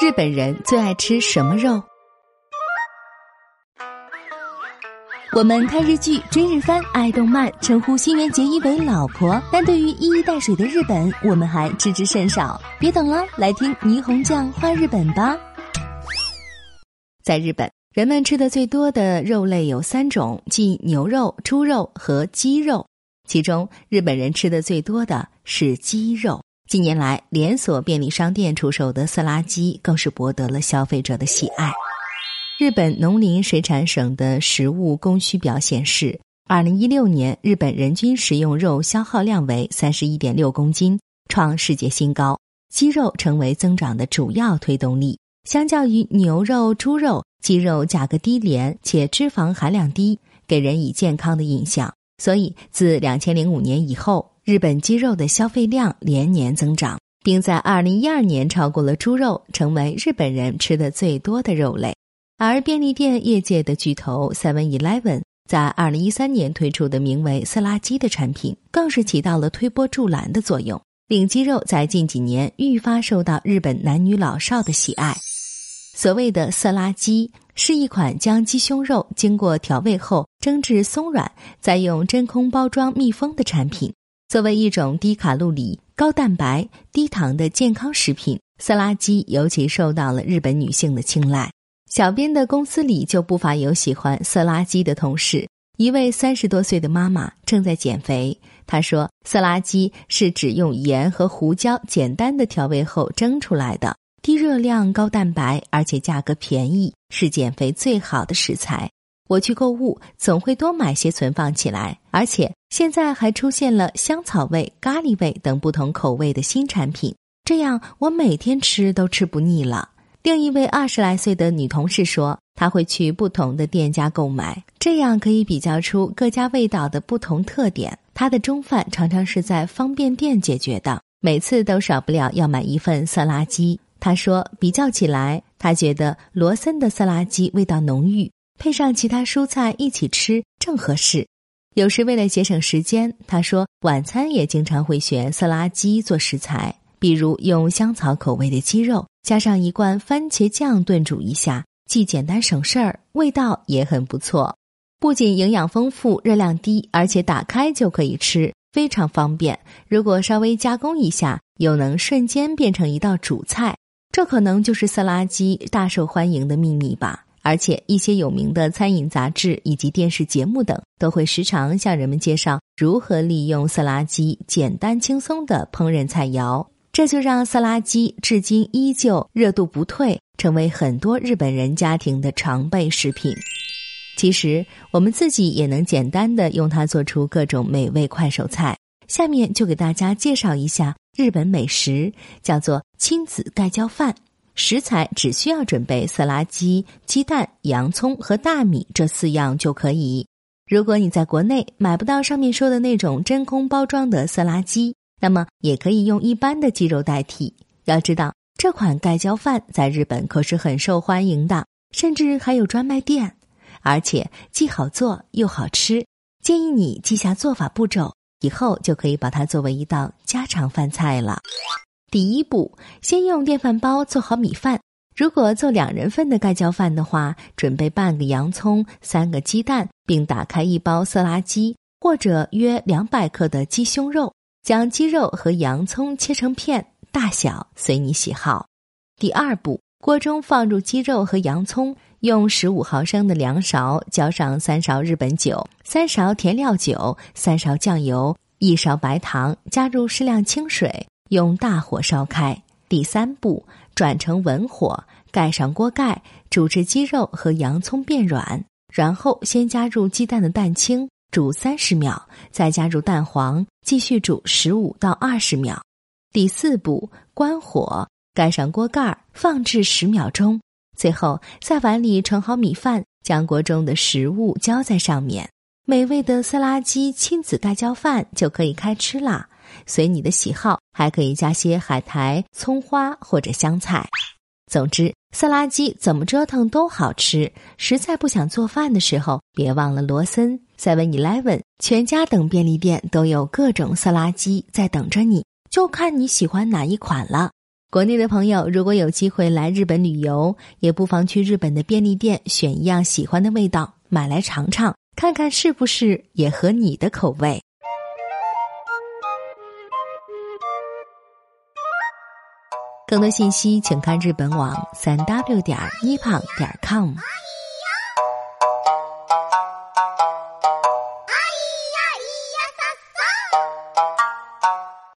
日本人最爱吃什么肉？我们看日剧、追日番、爱动漫，称呼新垣结衣为老婆，但对于一衣带水的日本，我们还知之甚少。别等了，来听霓虹酱画日本吧。在日本，人们吃的最多的肉类有三种，即牛肉、猪肉和鸡肉。其中，日本人吃的最多的是鸡肉。近年来，连锁便利商店出售的色拉鸡更是博得了消费者的喜爱。日本农林水产省的食物供需表显示，二零一六年日本人均食用肉消耗量为三十一点六公斤，创世界新高。鸡肉成为增长的主要推动力。相较于牛肉、猪肉，鸡肉价格低廉且脂肪含量低，给人以健康的印象。所以，自两千零五年以后。日本鸡肉的消费量连年增长，并在二零一二年超过了猪肉，成为日本人吃的最多的肉类。而便利店业界的巨头 Seven Eleven 在二零一三年推出的名为“色拉鸡”的产品，更是起到了推波助澜的作用，令鸡肉在近几年愈发受到日本男女老少的喜爱。所谓的“色拉鸡”是一款将鸡胸肉经过调味后蒸至松软，再用真空包装密封的产品。作为一种低卡路里、高蛋白、低糖的健康食品，色拉鸡尤其受到了日本女性的青睐。小编的公司里就不乏有喜欢色拉鸡的同事。一位三十多岁的妈妈正在减肥，她说：“色拉鸡是只用盐和胡椒简单的调味后蒸出来的，低热量、高蛋白，而且价格便宜，是减肥最好的食材。”我去购物总会多买些存放起来，而且现在还出现了香草味、咖喱味等不同口味的新产品，这样我每天吃都吃不腻了。另一位二十来岁的女同事说，她会去不同的店家购买，这样可以比较出各家味道的不同特点。她的中饭常常是在方便店解决的，每次都少不了要买一份色拉鸡。她说，比较起来，她觉得罗森的色拉鸡味道浓郁。配上其他蔬菜一起吃正合适。有时为了节省时间，他说晚餐也经常会选色拉鸡做食材，比如用香草口味的鸡肉加上一罐番茄酱炖煮一下，既简单省事儿，味道也很不错。不仅营养丰富、热量低，而且打开就可以吃，非常方便。如果稍微加工一下，又能瞬间变成一道主菜，这可能就是色拉鸡大受欢迎的秘密吧。而且，一些有名的餐饮杂志以及电视节目等，都会时常向人们介绍如何利用色拉鸡简单轻松的烹饪菜肴。这就让色拉鸡至今依旧热度不退，成为很多日本人家庭的常备食品。其实，我们自己也能简单的用它做出各种美味快手菜。下面就给大家介绍一下日本美食，叫做亲子盖浇饭。食材只需要准备色拉鸡、鸡蛋、洋葱和大米这四样就可以。如果你在国内买不到上面说的那种真空包装的色拉鸡，那么也可以用一般的鸡肉代替。要知道，这款盖浇饭在日本可是很受欢迎的，甚至还有专卖店，而且既好做又好吃。建议你记下做法步骤，以后就可以把它作为一道家常饭菜了。第一步，先用电饭煲做好米饭。如果做两人份的盖浇饭的话，准备半个洋葱、三个鸡蛋，并打开一包色拉鸡或者约两百克的鸡胸肉，将鸡肉和洋葱切成片，大小随你喜好。第二步，锅中放入鸡肉和洋葱，用十五毫升的凉勺浇上三勺日本酒、三勺甜料酒、三勺酱油、一勺白糖，加入适量清水。用大火烧开。第三步，转成文火，盖上锅盖，煮至鸡肉和洋葱变软。然后先加入鸡蛋的蛋清，煮三十秒，再加入蛋黄，继续煮十五到二十秒。第四步，关火，盖上锅盖，放置十秒钟。最后，在碗里盛好米饭，将锅中的食物浇在上面，美味的色拉鸡亲子盖浇饭就可以开吃啦。随你的喜好，还可以加些海苔、葱花或者香菜。总之，色拉鸡怎么折腾都好吃，实在不想做饭的时候，别忘了罗森。seven eleven 全家等便利店都有各种色拉鸡在等着你，就看你喜欢哪一款了。国内的朋友如果有机会来日本旅游，也不妨去日本的便利店选一样喜欢的味道，买来尝尝，看看是不是也合你的口味。更多信息请看日本网三 w 点一胖点 com